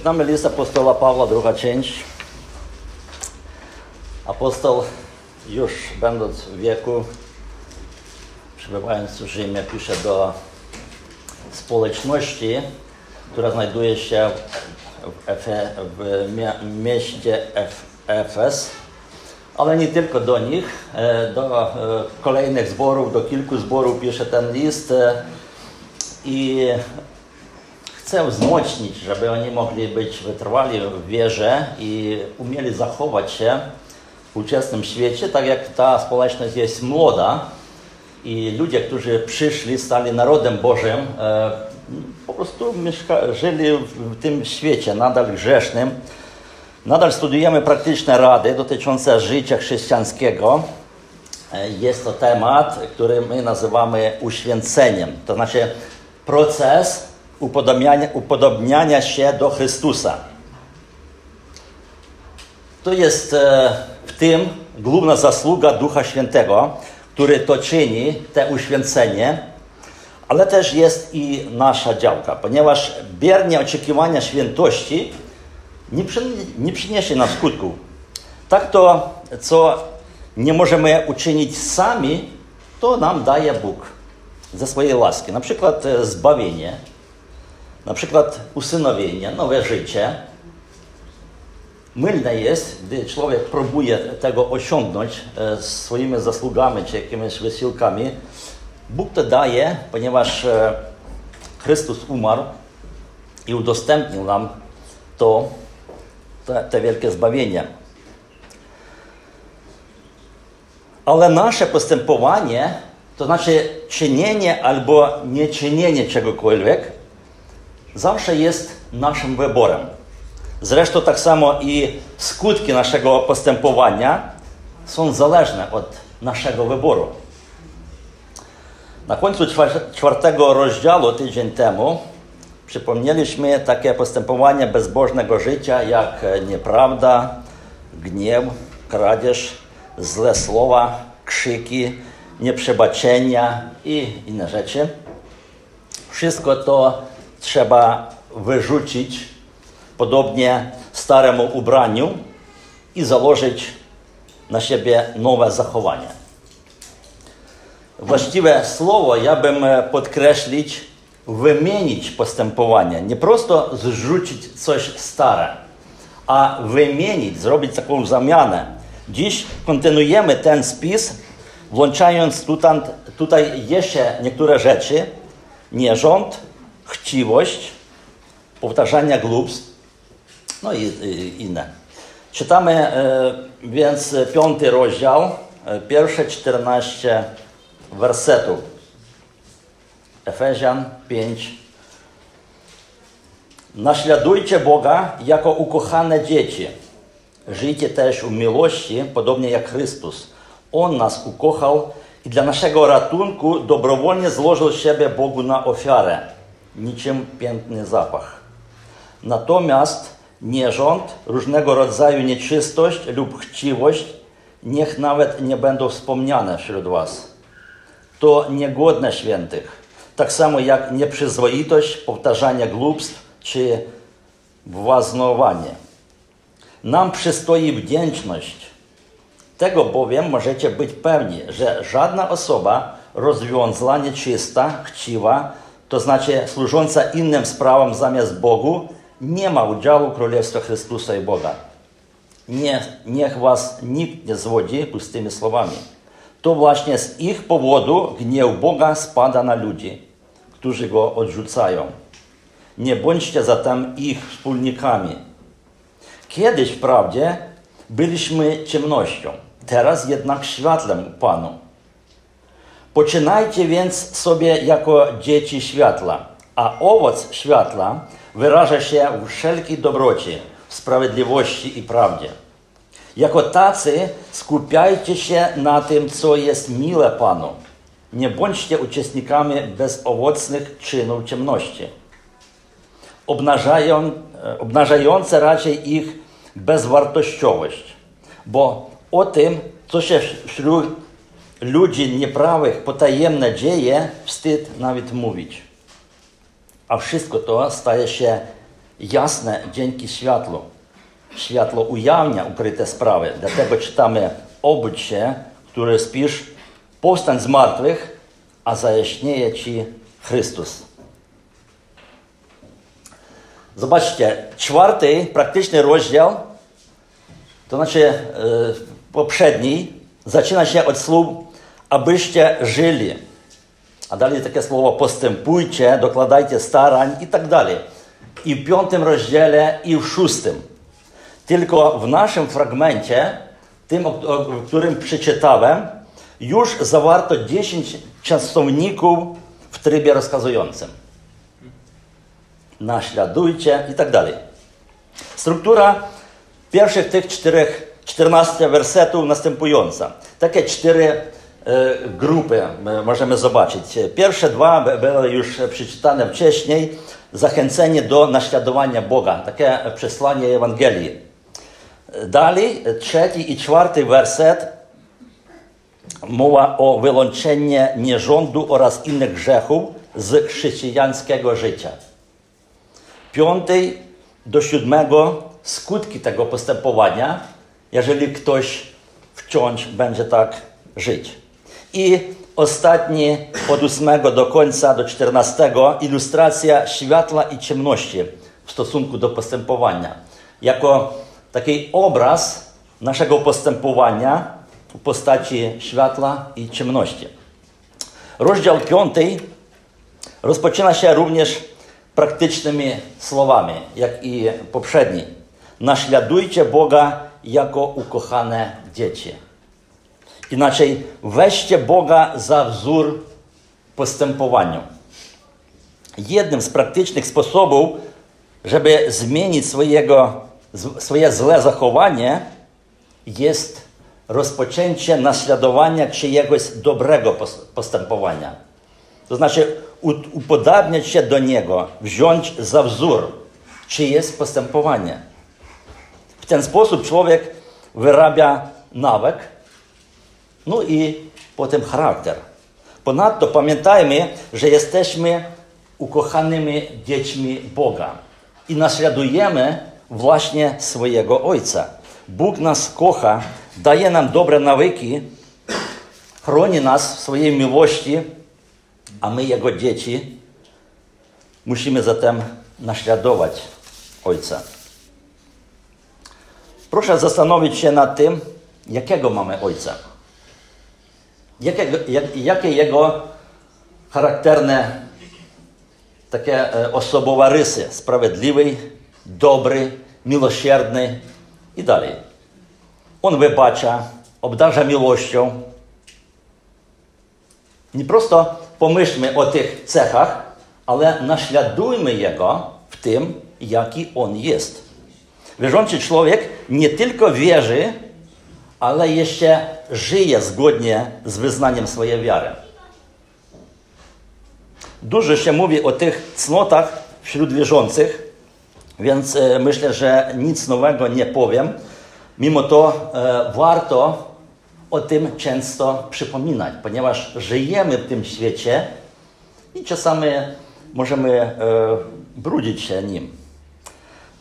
Nami list apostola Pawła, druga część. Apostoł już będąc w wieku, przebywając w Rzymie, pisze do społeczności, która znajduje się w, Efe, w mieście Efes, ale nie tylko do nich, do kolejnych zborów, do kilku zborów pisze ten list i chcę wzmocnić, żeby oni mogli być wytrwali w wierze i umieli zachować się w ówczesnym świecie, tak jak ta społeczność jest młoda i ludzie, którzy przyszli, stali narodem Bożym, po prostu mieszka- żyli w tym świecie nadal grzesznym. Nadal studujemy praktyczne rady dotyczące życia chrześcijańskiego. Jest to temat, który my nazywamy uświęceniem, to znaczy proces upodobniania, upodobniania się do Chrystusa. To jest w tym główna zasługa Ducha Świętego, który to czyni, te uświęcenie, ale też jest i nasza działka, ponieważ bierne oczekiwania świętości nie, przy, nie przyniesie nam skutków. Tak to, co nie możemy uczynić sami, to nam daje Bóg ze swojej łaski. Na przykład zbawienie, na przykład usynowienie, nowe życie. Mylne jest, gdy człowiek próbuje tego osiągnąć swoimi zasługami czy jakimiś wysiłkami. Bóg to daje, ponieważ Chrystus umarł i udostępnił nam to, te, te wielkie zbawienie. Ale nasze postępowanie, to znaczy czynienie albo nieczynienie czegokolwiek, zawsze jest naszym wyborem. Zresztą tak samo i skutki naszego postępowania są zależne od naszego wyboru. Na końcu czwartego rozdziału tydzień temu przypomnieliśmy takie postępowanie bezbożnego życia jak nieprawda, gniew, kradzież, złe słowa, krzyki, nieprzebaczenia i inne rzeczy. Wszystko to trzeba wyrzucić podobnie staremu ubraniu i założyć na siebie nowe zachowanie. Właściwe słowo ja bym podkreślić wymienić postępowanie. Nie prosto zrzucić coś stare, a wymienić, zrobić taką zamianę. Dziś kontynuujemy ten spis, włączając tutaj, tutaj jeszcze niektóre rzeczy. Nierząd, chciwość, powtarzania głupstw, no i, i inne. Czytamy e, więc piąty rozdział, e, pierwsze 14 wersetów. Efezjan 5. Naśladujcie Boga jako ukochane dzieci. Żyjcie też w miłości, podobnie jak Chrystus. On nas ukochał i dla naszego ratunku dobrowolnie złożył siebie Bogu na ofiarę, niczym piękny zapach. Natomiast nierząd, różnego rodzaju nieczystość lub chciwość niech nawet nie będą wspomniane wśród was. To niegodne świętych tak samo jak nieprzyzwoitość, powtarzanie głupstw czy właznowanie. Nam przystoi wdzięczność. Tego bowiem możecie być pewni, że żadna osoba rozwiązła nieczysta, chciwa, to znaczy służąca innym sprawom zamiast Bogu, nie ma udziału w Królestwie Chrystusa i Boga. Nie, niech was nikt nie zwodzi pustymi słowami. To właśnie z ich powodu gniew Boga spada na ludzi, którzy go odrzucają. Nie bądźcie zatem ich wspólnikami. Kiedyś wprawdzie byliśmy ciemnością, teraz jednak światłem Panu. Poczynajcie więc sobie jako dzieci światła, a owoc światła wyraża się w wszelkiej dobroci, w sprawiedliwości i prawdzie. Jako tacy skupiajcie się na tym, co jest miłe Panu. Nie bądźcie uczestnikami bezowocnych czynów ciemności, obnażają, obnażające raczej ich bezwartościowość, bo o tym, co się wśród ludzi nieprawych potajemne dzieje, wstyd nawet mówić. A wszystko to staje się jasne dzięki światłu. Światło ujawnia ukryte sprawy. Dlatego czytamy: Obudź się, który spisz, powstań z martwych, a zajaśnieje ci Chrystus. Zobaczcie, czwarty praktyczny rozdział, to znaczy e, poprzedni, zaczyna się od słów, abyście żyli. A dalej takie słowo postępujcie, dokładajcie starań i tak dalej. I w piątym rozdziale, i w szóstym. Tylko w naszym fragmencie, tym, o, którym przeczytałem, już zawarto 10 częstowników w trybie rozkazującym. Naśladujcie i tak dalej. Struktura pierwszych tych czterech, 14 wersetów następująca. Takie cztery grupy możemy zobaczyć. Pierwsze dwa były już przeczytane wcześniej. Zachęcenie do naśladowania Boga. Takie przesłanie Ewangelii. Dalej, trzeci i czwarty werset mowa o wyłączeniu nierządu oraz innych grzechów z chrześcijańskiego życia. Piąty do siódmego skutki tego postępowania, jeżeli ktoś wciąż będzie tak żyć. I ostatni od ósmego do końca, do czternastego, ilustracja światła i ciemności w stosunku do postępowania. Jako taki obraz naszego postępowania w postaci światła i ciemności. Rozdział piąty rozpoczyna się również praktycznymi słowami, jak i poprzedni. Naśladujcie Boga jako ukochane dzieci. Inaczej, weźcie Boga za wzór postępowaniu. Jednym z praktycznych sposobów, żeby zmienić swojego, swoje złe zachowanie, jest rozpoczęcie naśladowania czyjegoś dobrego postępowania. To znaczy upodabniać się do niego, wziąć za wzór czyjeś postępowanie. W ten sposób człowiek wyrabia nawyk, no i potem charakter. Ponadto pamiętajmy, że jesteśmy ukochanymi dziećmi Boga i naśladujemy właśnie swojego Ojca. Bóg nas kocha, daje nam dobre nawyki, chroni nas w swojej miłości, a my, Jego dzieci, musimy zatem naśladować Ojca. Proszę zastanowić się nad tym, jakiego mamy Ojca. Jakie, jak, jakie Jego charakterne, takie e, osobowe rysy. Sprawiedliwy, dobry, miłosierny i dalej. On wybacza, obdarza miłością. Nie prosto pomyślmy o tych cechach, ale naśladujmy Jego w tym, jaki On jest. Wierzący człowiek nie tylko wierzy, ale jeszcze żyje zgodnie z wyznaniem swojej wiary. Dużo się mówi o tych cnotach wśród wierzących, więc e, myślę, że nic nowego nie powiem. Mimo to e, warto o tym często przypominać, ponieważ żyjemy w tym świecie i czasami możemy e, brudzić się nim.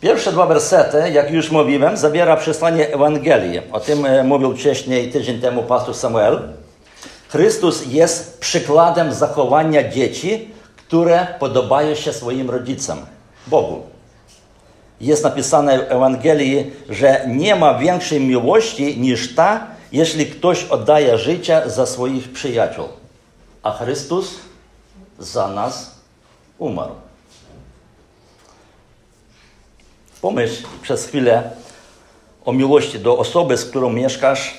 Pierwsze dwa wersety, jak już mówiłem, zawiera przesłanie Ewangelii. O tym e, mówił wcześniej, tydzień temu pastor Samuel. Chrystus jest przykładem zachowania dzieci, które podobają się swoim rodzicom, Bogu. Jest napisane w Ewangelii, że nie ma większej miłości niż ta, jeśli ktoś oddaje życie za swoich przyjaciół. A Chrystus za nas umarł. Pomyśl przez chwilę o miłości do osoby, z którą mieszkasz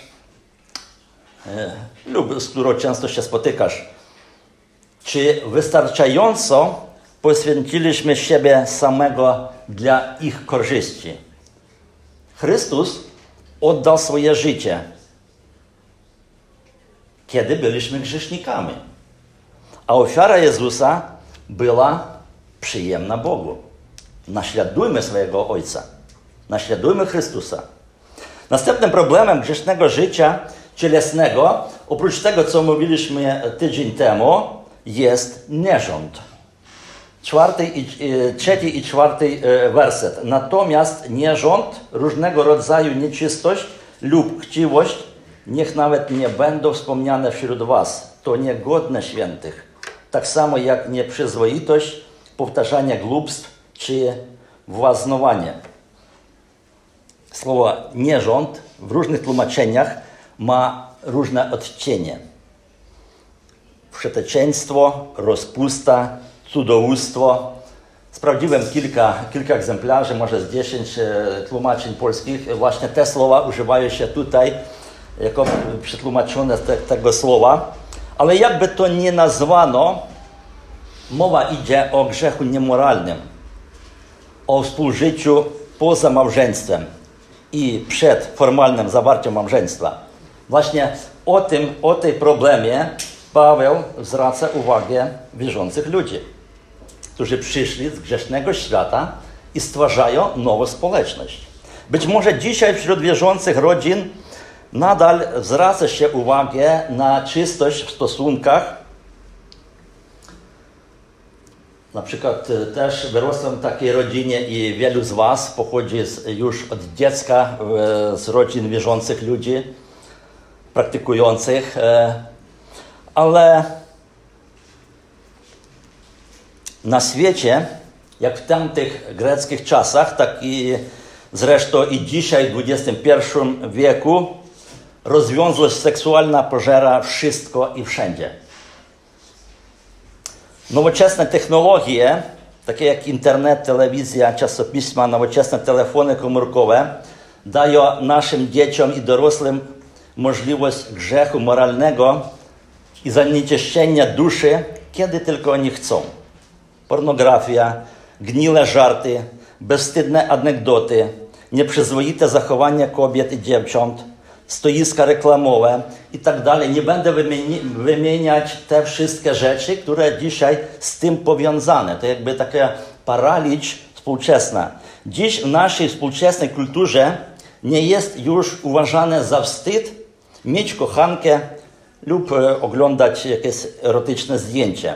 e, lub z którą często się spotykasz. Czy wystarczająco poświęciliśmy siebie samego dla ich korzyści? Chrystus oddał swoje życie, kiedy byliśmy grzesznikami. A ofiara Jezusa była przyjemna Bogu. Naśladujmy swojego Ojca. Naśladujmy Chrystusa. Następnym problemem grzesznego życia cielesnego, oprócz tego, co mówiliśmy tydzień temu, jest nierząd. czwarty i, trzeci i czwarty werset. Natomiast nierząd, różnego rodzaju nieczystość lub chciwość, niech nawet nie będą wspomniane wśród was. To niegodne świętych. Tak samo jak nieprzyzwoitość, powtarzanie głupstw czy właznowanie. Słowo nierząd w różnych tłumaczeniach ma różne odcienie. Wszeteczeństwo, rozpusta, cudzołóstwo. Sprawdziłem kilka, kilka egzemplarzy, może z 10 e, tłumaczeń polskich. Właśnie te słowa używają się tutaj jako przetłumaczone te, tego słowa. Ale jakby to nie nazwano, mowa idzie o grzechu niemoralnym, o współżyciu poza małżeństwem i przed formalnym zawarciem małżeństwa. Właśnie o tym, o tej problemie Paweł zwraca uwagę wierzących ludzi, którzy przyszli z grzesznego świata i stwarzają nową społeczność. Być może dzisiaj wśród wierzących rodzin nadal zwraca się uwagę na czystość w stosunkach. Na przykład e, też wyrosłem w takiej rodzinie i wielu z Was pochodzi z, już od dziecka z rodzin wierzących ludzi, praktykujących. E, ale na świecie, jak w tamtych greckich czasach, tak i zresztą i dzisiaj w XXI wieku, rozwiązłość seksualna pożera wszystko i wszędzie. Nowoczesne technologie, takie jak internet, telewizja, czasopisma, nowoczesne telefony komórkowe, dają naszym dzieciom i dorosłym możliwość grzechu moralnego i zanieczyszczenia duszy, kiedy tylko oni chcą. Pornografia, gnile żarty, bezwstydne anegdoty, nieprzyzwoite zachowanie kobiet i dziewcząt, stoiska reklamowe i tak dalej. Nie będę wymieniać te wszystkie rzeczy, które dzisiaj z tym powiązane. To jakby taka paraliż współczesna. Dziś w naszej współczesnej kulturze nie jest już uważane za wstyd mieć kochankę lub e, oglądać jakieś erotyczne zdjęcie.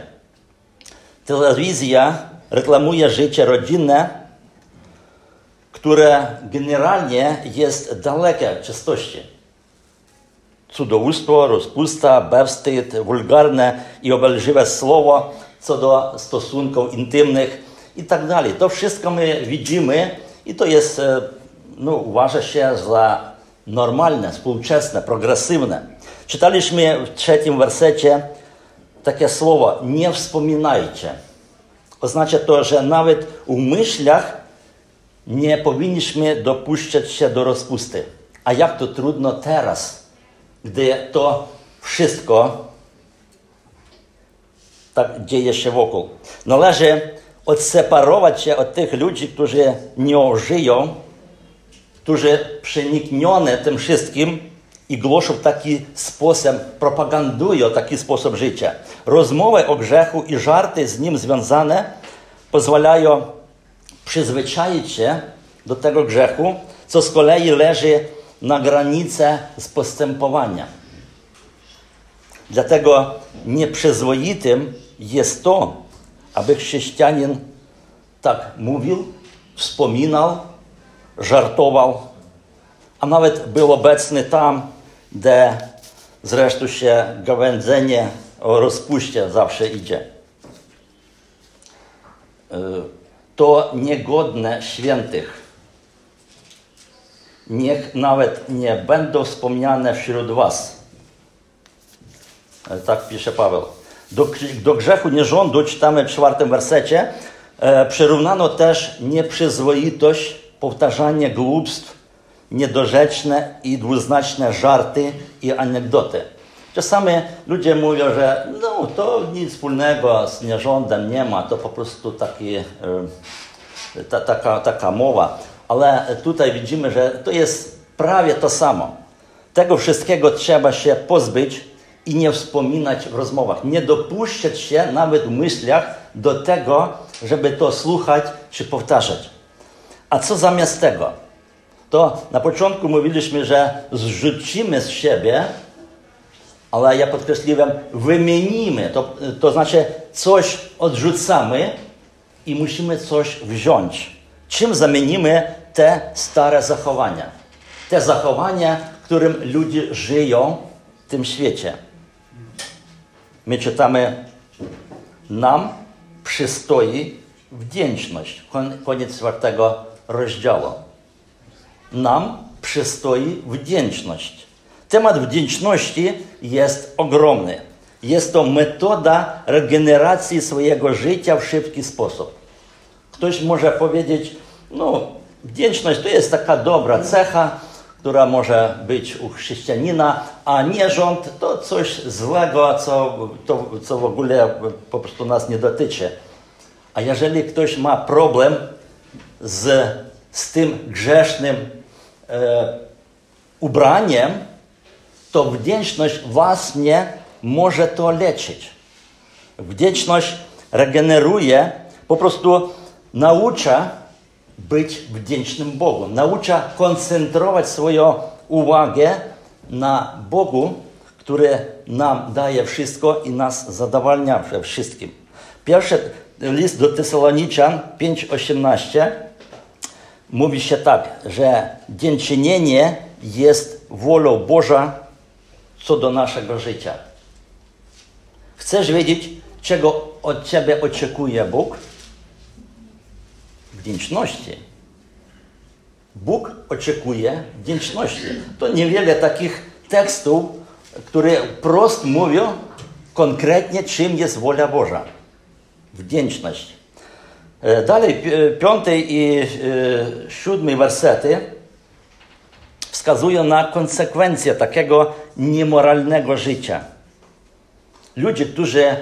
Telewizja reklamuje życie rodzinne, które generalnie jest dalekie czystości. Cudzołóstwo, rozpusta, bewstyd, wulgarne i obelżywe słowo co do stosunków intymnych i tak dalej. To wszystko my widzimy i to jest, e, no, uważa się za normalne, współczesne, progresywne. Czytaliśmy w trzecim wersecie takie słowo nie wspominajcie. Oznacza to, że nawet w myślach nie powinniśmy dopuszczać się do rozpusty. A jak to trudno teraz, gdy to wszystko tak dzieje się wokół. Należy odseparować się od tych ludzi, którzy nie żyją, którzy przeniknione tym wszystkim i głoszą taki sposób, propagandują taki sposób życia. Rozmowy o grzechu i żarty z nim związane pozwalają przyzwyczaić się do tego grzechu, co z kolei leży na granicy z postępowania. Dlatego nieprzyzwoitym jest to, aby chrześcijanin tak mówił, wspominał, żartował, a nawet był obecny tam, gdzie zresztą się gawędzenie o rozpuście zawsze idzie. E, to niegodne świętych. Niech nawet nie będą wspomniane wśród was. E, tak pisze Paweł. Do, do grzechu nierządu, czytamy w czwartym wersecie, e, przyrównano też nieprzyzwoitość, powtarzanie głupstw, niedorzeczne i dwuznaczne żarty i anegdoty. Czasami ludzie mówią, że no, to nic wspólnego z nierządem nie ma, to po prostu taki, e, ta, taka, taka mowa. Ale tutaj widzimy, że to jest prawie to samo. Tego wszystkiego trzeba się pozbyć i nie wspominać w rozmowach. Nie dopuszczać się nawet w myślach do tego, żeby to słuchać czy powtarzać. A co zamiast tego? to na początku mówiliśmy, że zrzucimy z siebie, ale ja podkreśliłem, wymienimy. To, to znaczy coś odrzucamy i musimy coś wziąć. Czym zamienimy te stare zachowania? Te zachowania, którym ludzie żyją w tym świecie. My czytamy, nam przystoi wdzięczność. Koniec czwartego rozdziału. Nam przystoi wdzięczność. Temat wdzięczności jest ogromny. Jest to metoda regeneracji swojego życia w szybki sposób. Ktoś może powiedzieć, no, wdzięczność to jest taka dobra cecha, która może być u chrześcijanina, a nierząd to coś złego, co, to, co w ogóle po prostu nas nie dotyczy. A jeżeli ktoś ma problem z, z tym grzesznym e, ubraniem, to wdzięczność właśnie może to leczyć. Wdzięczność regeneruje, po prostu naucza być wdzięcznym Bogu, naucza koncentrować swoją uwagę na Bogu, który nam daje wszystko i nas zadowalnia we wszystkim. Pierwszy list do Tesaloniczan 5:18 mówi się tak, że dziękczynienie jest wolą Boża co do naszego życia. Chcesz wiedzieć, czego od Ciebie oczekuje Bóg? Wdzięczności. Bóg oczekuje wdzięczności. To niewiele takich tekstów, które prost mówią konkretnie, czym jest wola Boża. Wdzięczność. Dalej, piąty i siódmy wersety wskazują na konsekwencje takiego niemoralnego życia. Ludzie, którzy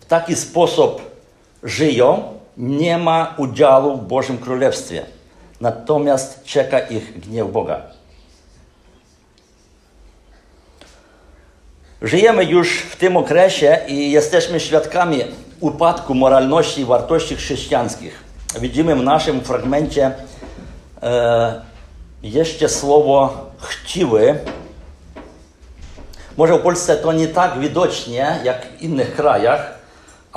w taki sposób żyją, nie ma udziału w Bożym Królestwie. Natomiast czeka ich gniew Boga. Żyjemy już w tym okresie i jesteśmy świadkami upadku moralności i wartości chrześcijańskich. Widzimy w naszym fragmencie e, jeszcze słowo chciwy. Może w Polsce to nie tak widocznie jak w innych krajach,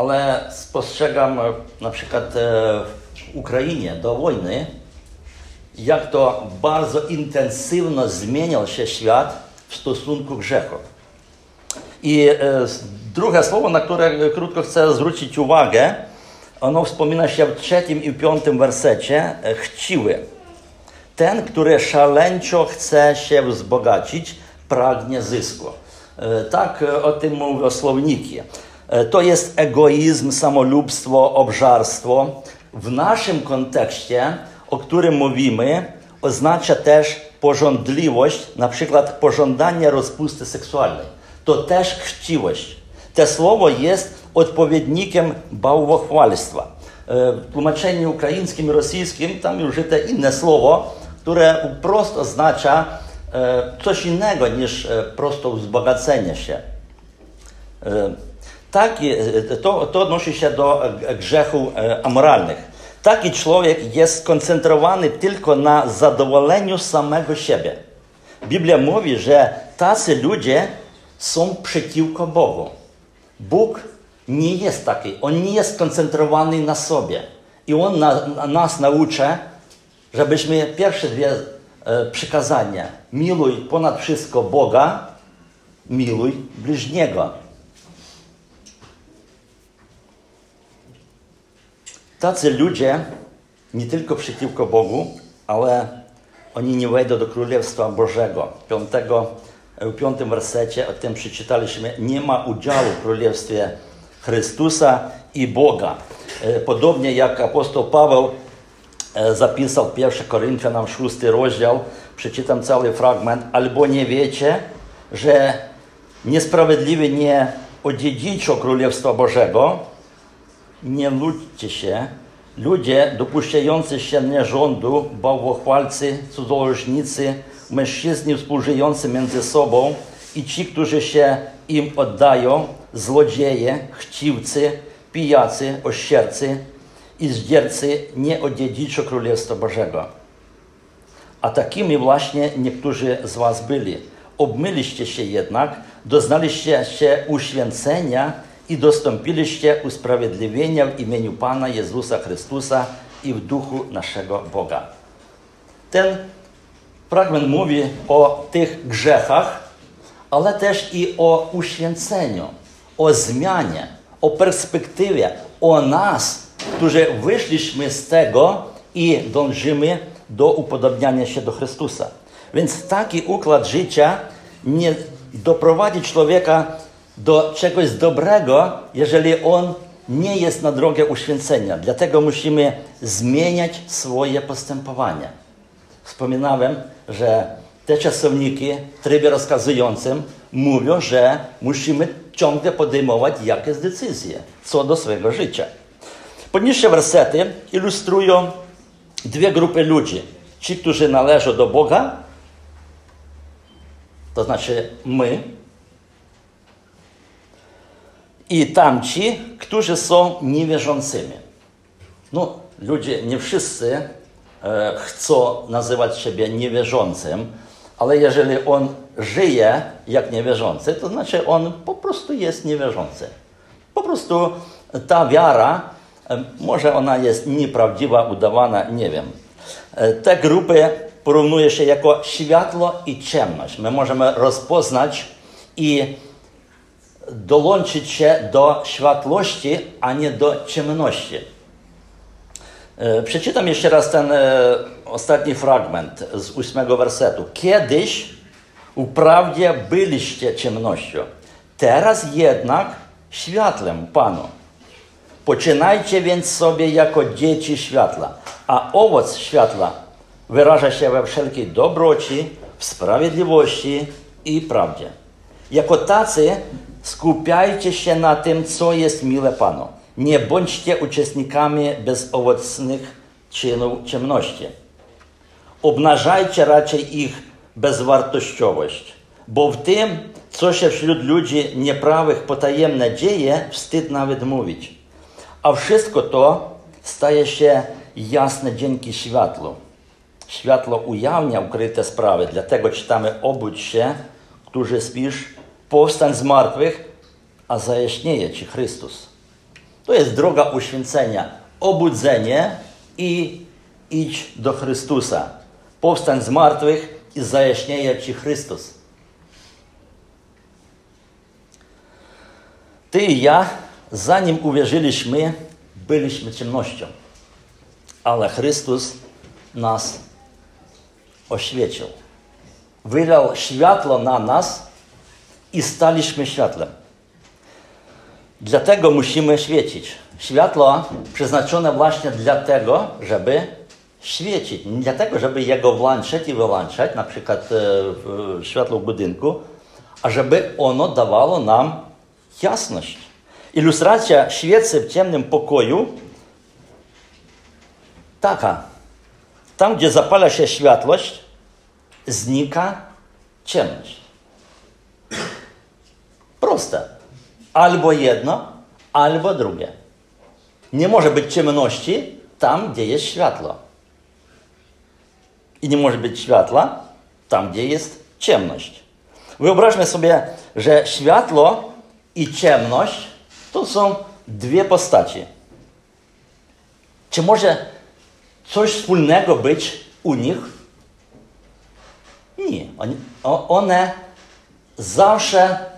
ale spostrzegam e, na przykład e, w Ukrainie do wojny, jak to bardzo intensywno zmieniał się świat w stosunku grzechów. I e, drugie słowo, na które krótko chcę zwrócić uwagę, ono wspomina się w trzecim i piątym wersecie, chciły. Ten, który szaleńczo chce się wzbogacić, pragnie zysku. Tak o tym mówią słowniki. E, to jest egoizm, samolubstwo, obżarstwo. W naszym kontekście, o którym mówimy, oznacza też pożądliwość, na przykład pożądanie rozpusty seksualnej. To też chciwość. To słowo jest odpowiednikiem bałwochwalstwa. E, w tłumaczeniu ukraińskim i rosyjskim tam użyte inne słowo, które wprost oznacza e, coś innego niż prosto wzbogacenie się. Taki, to, to odnosi się do grzechu amoralnych. Taki człowiek jest skoncentrowany tylko na zadowoleniu samego siebie. Biblia mówi, że tacy ludzie są przeciwko Bogu. Bóg nie jest taki, On nie jest skoncentrowany na sobie. I On na, na nas naucza, żebyśmy pierwsze dwie e, przykazania miluj ponad wszystko Boga, miluj bliźniego. Tacy ludzie nie tylko przeciwko Bogu, ale oni nie wejdą do Królestwa Bożego. Piątego, w piątym wersecie o tym przeczytaliśmy, nie ma udziału w Królestwie Chrystusa i Boga. E, podobnie jak apostoł Paweł e, zapisał 1 Koryntianom 6 rozdział, przeczytam cały fragment, albo nie wiecie, że niesprawiedliwy nie odziedziczą Królestwa Bożego, nie ludźcie się, ludzie dopuszczający się nierządu, bałwochwalcy, cudzołożnicy, mężczyźni współżyjący między sobą i ci, którzy się im oddają, złodzieje, chciwcy, pijacy, ościercy i zdziercy nie odziedziczą Królestwa Bożego. A takimi właśnie niektórzy z was byli. Obmyliście się jednak, doznaliście się uświęcenia i dostąpiliście usprawiedliwienia w imieniu Pana Jezusa Chrystusa i w duchu naszego Boga. Ten fragment mówi o tych grzechach, ale też i o uświęceniu, o zmianie, o perspektywie, o nas, którzy wyszliśmy z tego i dążymy do upodobniania się do Chrystusa. Więc taki układ życia nie doprowadzi człowieka do czegoś dobrego, jeżeli on nie jest na drogę uświęcenia. Dlatego musimy zmieniać swoje postępowanie. Wspominałem, że te czasowniki w trybie rozkazującym mówią, że musimy ciągle podejmować jakieś decyzje co do swojego życia. Poniższe wersety ilustrują dwie grupy ludzi. Ci, którzy należą do Boga, to znaczy my, i tamci, którzy są niewierzącymi. No, ludzie, nie wszyscy e, chcą nazywać siebie niewierzącym, ale jeżeli on żyje jak niewierzący, to znaczy on po prostu jest niewierzący. Po prostu ta wiara, e, może ona jest nieprawdziwa, udawana, nie wiem. E, te grupy porównuje się jako światło i ciemność. My możemy rozpoznać i dołączyć się do światłości, a nie do ciemności. E, przeczytam jeszcze raz ten e, ostatni fragment z ósmego wersetu. Kiedyś wprawdzie byliście ciemnością, teraz jednak światłem Panu. Poczynajcie więc sobie jako dzieci światła, a owoc światła wyraża się we wszelkiej dobroci, w sprawiedliwości i prawdzie. Jako tacy skupiajcie się na tym, co jest mile Panu. Nie bądźcie uczestnikami bezowocnych czynów ciemności. Obnażajcie raczej ich bezwartościowość, bo w tym, co się wśród ludzi nieprawych potajemne dzieje, wstyd nawet mówić. A wszystko to staje się jasne dzięki światłu. Światło ujawnia ukryte sprawy, dlatego czytamy obudź się, którzy spisz, powstań z martwych, a zajaśnieje Ci Chrystus. To jest droga uświęcenia. Obudzenie i idź do Chrystusa. Powstań z martwych i zajaśnieje Ci Chrystus. Ty i ja, zanim uwierzyliśmy, byliśmy ciemnością. Ale Chrystus nas oświecił. Wylał światło na nas i staliśmy światłem. Dlatego musimy świecić. Światło przeznaczone właśnie dlatego, żeby świecić. Nie dlatego, żeby jego włączać i wyłączać, na przykład e, światło w budynku, a żeby ono dawało nam jasność. Ilustracja świecy w ciemnym pokoju taka. Tam, gdzie zapala się światłość, znika ciemność. Proste. Albo jedno, albo drugie. Nie może być ciemności tam, gdzie jest światło. I nie może być światła tam, gdzie jest ciemność. Wyobraźmy sobie, że światło i ciemność to są dwie postaci. Czy może coś wspólnego być u nich? Nie. One zawsze,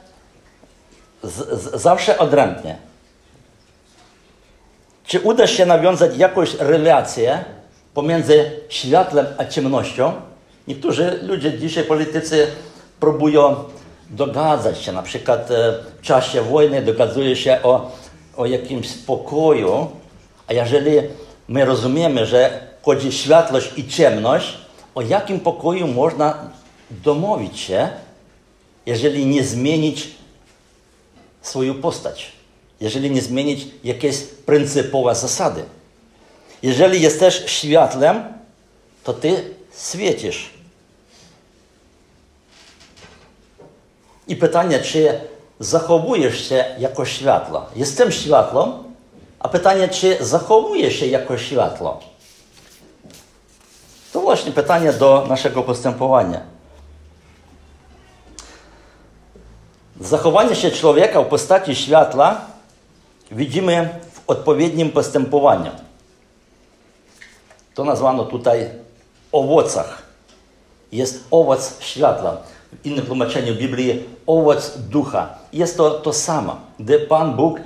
zawsze odrębnie. Czy uda się nawiązać jakąś relację pomiędzy światłem a ciemnością? Niektórzy ludzie dzisiaj, politycy, próbują dogadzać się. Na przykład e, w czasie wojny dogaduje się o, o jakimś spokoju, a jeżeli my rozumiemy, że chodzi światłość i ciemność, o jakim pokoju można domówić się, jeżeli nie zmienić swoją postać, jeżeli nie zmienić jakieś pryncypowe zasady. Jeżeli jesteś światłem, to ty świecisz. I pytanie, czy zachowujesz się jako światło? Jestem światłem, a pytanie, czy zachowuje się jako światło? To właśnie pytanie do naszego postępowania. Zachowanie się człowieka w postaci światła widzimy w odpowiednim postępowaniu. To nazwano tutaj owocach. Jest owoc światła. W innym tłumaczeniu Biblii owoc ducha. Jest to to samo. Gdy Pan Bóg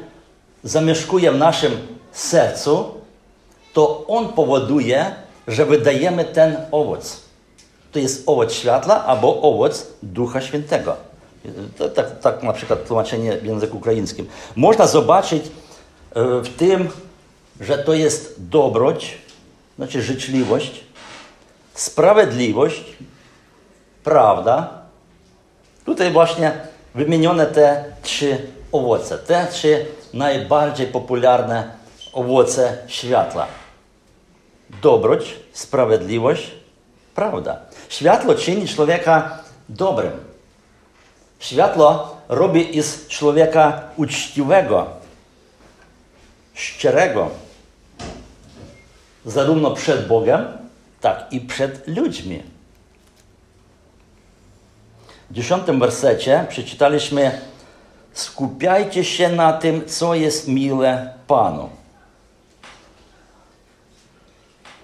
zamieszkuje w naszym sercu, to On powoduje, że wydajemy ten owoc. To jest owoc światła albo owoc Ducha Świętego. Na przykład tłumaczenie w języku ukraińskim. Można zobaczyć w tym, że to jest dobroć, znaczy życzliwość, sprawiedliwość, prawda. Tutaj właśnie wymienione te trzy owoce, te trzy najbardziej popularne owoce światła. Dobroć, sprawiedliwość, prawda. Światło czyni człowieka dobrym. Światło robi z człowieka uczciwego, szczerego, zarówno przed Bogiem, tak i przed ludźmi. W dziesiątym wersecie przeczytaliśmy skupiajcie się na tym, co jest miłe Panu.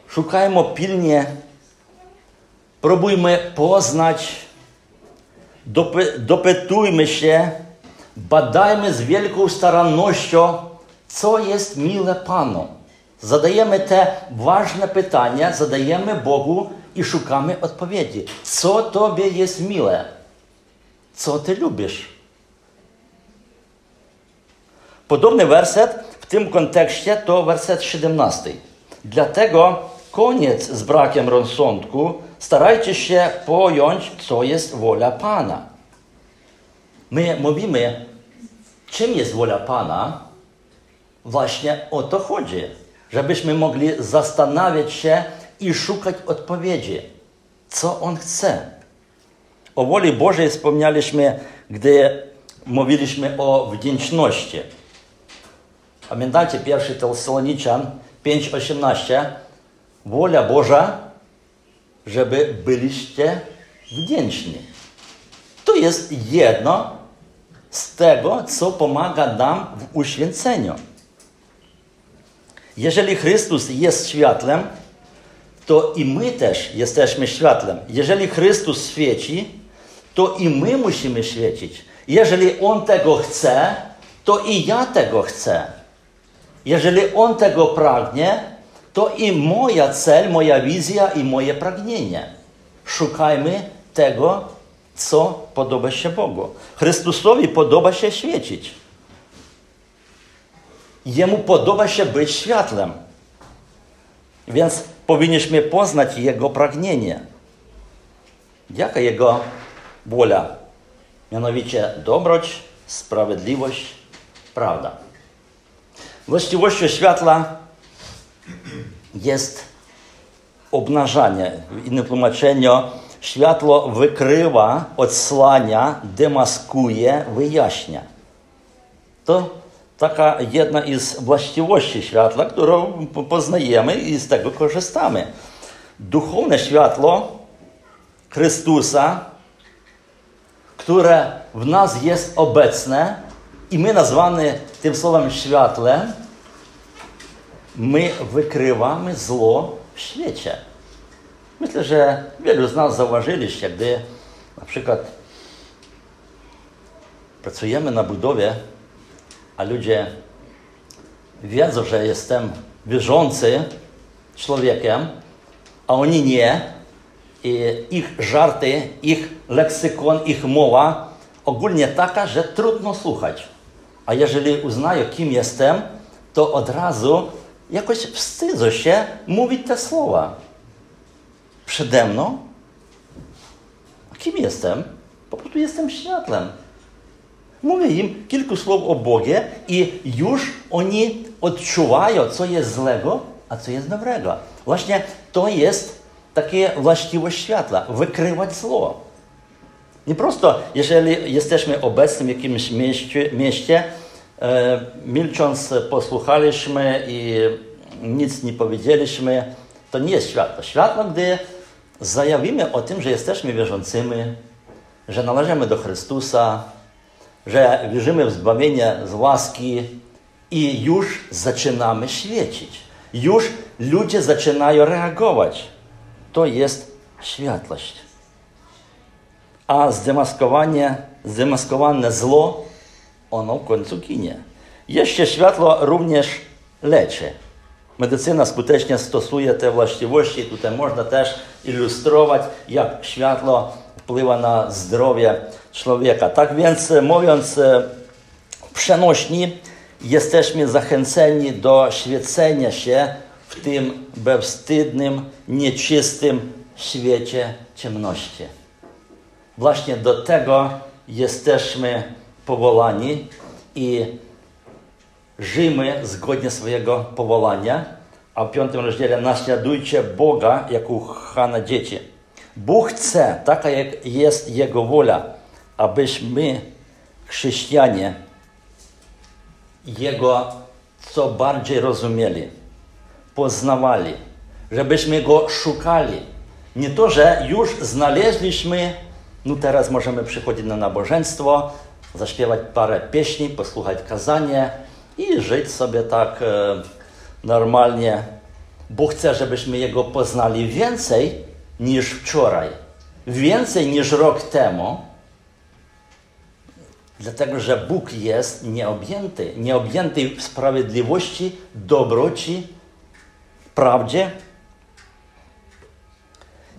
Szukajmy pilnie, próbujmy poznać, dopytujmy się, badajmy z wielką starannością, co jest miłe Panu. Zadajemy te ważne pytania, zadajemy Bogu i szukamy odpowiedzi. Co Tobie jest miłe? Co Ty lubisz? Podobny werset w tym kontekście to werset 17. Dlatego koniec z brakiem rozsądku, starajcie się pojąć, co jest wola Pana. My mówimy, czym jest wola Pana, właśnie o to chodzi, żebyśmy mogli zastanawiać się i szukać odpowiedzi, co On chce. O woli Bożej wspomnieliśmy, gdy mówiliśmy o wdzięczności. Pamiętacie pierwszy Tesaloniczan 5,18? Wola Boża, żeby byliście wdzięczni. To jest jedno z tego, co pomaga nam w uświęceniu. Jeżeli Chrystus jest światłem, to i my też jesteśmy światłem. Jeżeli Chrystus świeci, to i my musimy świecić. Jeżeli On tego chce, to i ja tego chcę. Jeżeli On tego pragnie, to i moja cel, moja wizja i moje pragnienie. Szukajmy tego, co podoba się Bogu. Chrystusowi podoba się świecić. Jemu podoba się być światłem. Więc powinniśmy poznać Jego pragnienie. Jaka Jego wola? Mianowicie dobroć, sprawiedliwość, prawda. Właściwością światła jest obnażanie. W innym tłumaczeniu światło wykrywa, odsłania, demaskuje, wyjaśnia. To taka jedna z właściwości światła, którą poznajemy i z tego korzystamy. Duchowne światło Chrystusa, które w nas jest obecne i my nazwany tym słowem światłem, my wykrywamy zło w świecie. Myślę, że wielu z nas zauważyliście, gdy na przykład pracujemy na budowie, a ludzie wiedzą, że jestem wierzący człowiekiem, a oni nie, i ich żarty, ich leksykon, ich mowa ogólnie taka, że trudno słuchać. A jeżeli uznaję, kim jestem, to od razu jakoś wstydzę się mówić te słowa. Przede mną? A kim jestem? Po prostu jestem światłem. Mówię im kilku słów o Bogie i już oni odczuwają, co jest złego, a co jest dobrego. Właśnie to jest takie właściwość światła, wykrywać zło. Nie prosto, jeżeli jesteśmy obecni w jakimś mieście, mieście milcząc posłuchaliśmy i nic nie powiedzieliśmy, to nie jest światło. Światło, gdy zajawimy o tym, że jesteśmy wierzącymi, że należymy do Chrystusa, że wierzymy w zbawienie z łaski i już zaczynamy świecić. Już ludzie zaczynają reagować. To jest światłość. A zdemaskowanie, zdemaskowane zło, ono w końcu ginie. Jeszcze światło również leczy. Medycyna skutecznie stosuje te właściwości. Tutaj można też ilustrować, jak światło wpływa na zdrowie człowieka. Tak więc, mówiąc przenośni, jesteśmy zachęceni do świecenia się w tym bezwstydnym, nieczystym świecie ciemności. Właśnie do tego jesteśmy powołani i żyjmy zgodnie swojego powołania, a w piątym rozdziale naśladujcie Boga jak ukochane dzieci. Bóg chce, taka jak jest Jego wola, abyśmy, chrześcijanie, Jego co bardziej rozumieli, poznawali, żebyśmy Go szukali. Nie to, że już znaleźliśmy, no teraz możemy przychodzić na nabożeństwo, zaśpiewać parę pieśni, posłuchać kazanie i żyć sobie tak e, normalnie. Bóg chce, żebyśmy Jego poznali więcej niż wczoraj, więcej niż rok temu, dlatego że Bóg jest nieobjęty, nieobjęty sprawiedliwości, dobroci, prawdzie.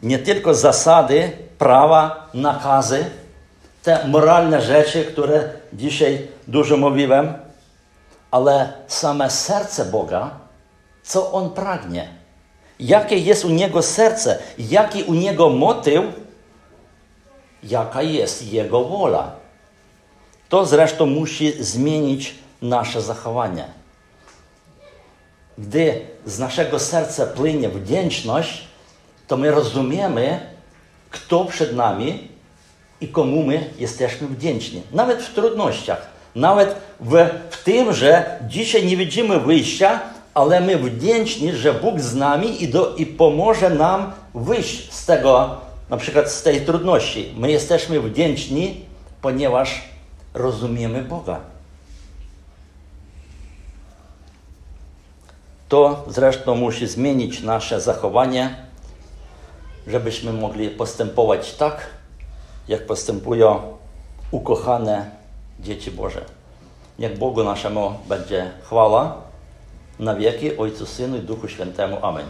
Nie tylko zasady, prawa, nakazy, te moralne rzeczy, które dzisiaj dużo mówiłem, ale same serce Boga, co On pragnie, jakie jest u Niego serce, jaki u Niego motyw, jaka jest Jego wola. To zresztą musi zmienić nasze zachowanie. Gdy z naszego serca płynie wdzięczność, to my rozumiemy, kto przed nami i komu my jesteśmy wdzięczni. Nawet w trudnościach, nawet w, w tym, że dzisiaj nie widzimy wyjścia, ale my wdzięczni, że Bóg z nami i, do, i pomoże nam wyjść z tego, na przykład z tej trudności. My jesteśmy wdzięczni, ponieważ rozumiemy Boga. To zresztą musi zmienić nasze zachowanie, żebyśmy mogli postępować tak, jak postępują ukochane dzieci Boże. Niech Bogu naszemu będzie chwała na wieki Ojcu, Synu i Duchu Świętemu. Amen.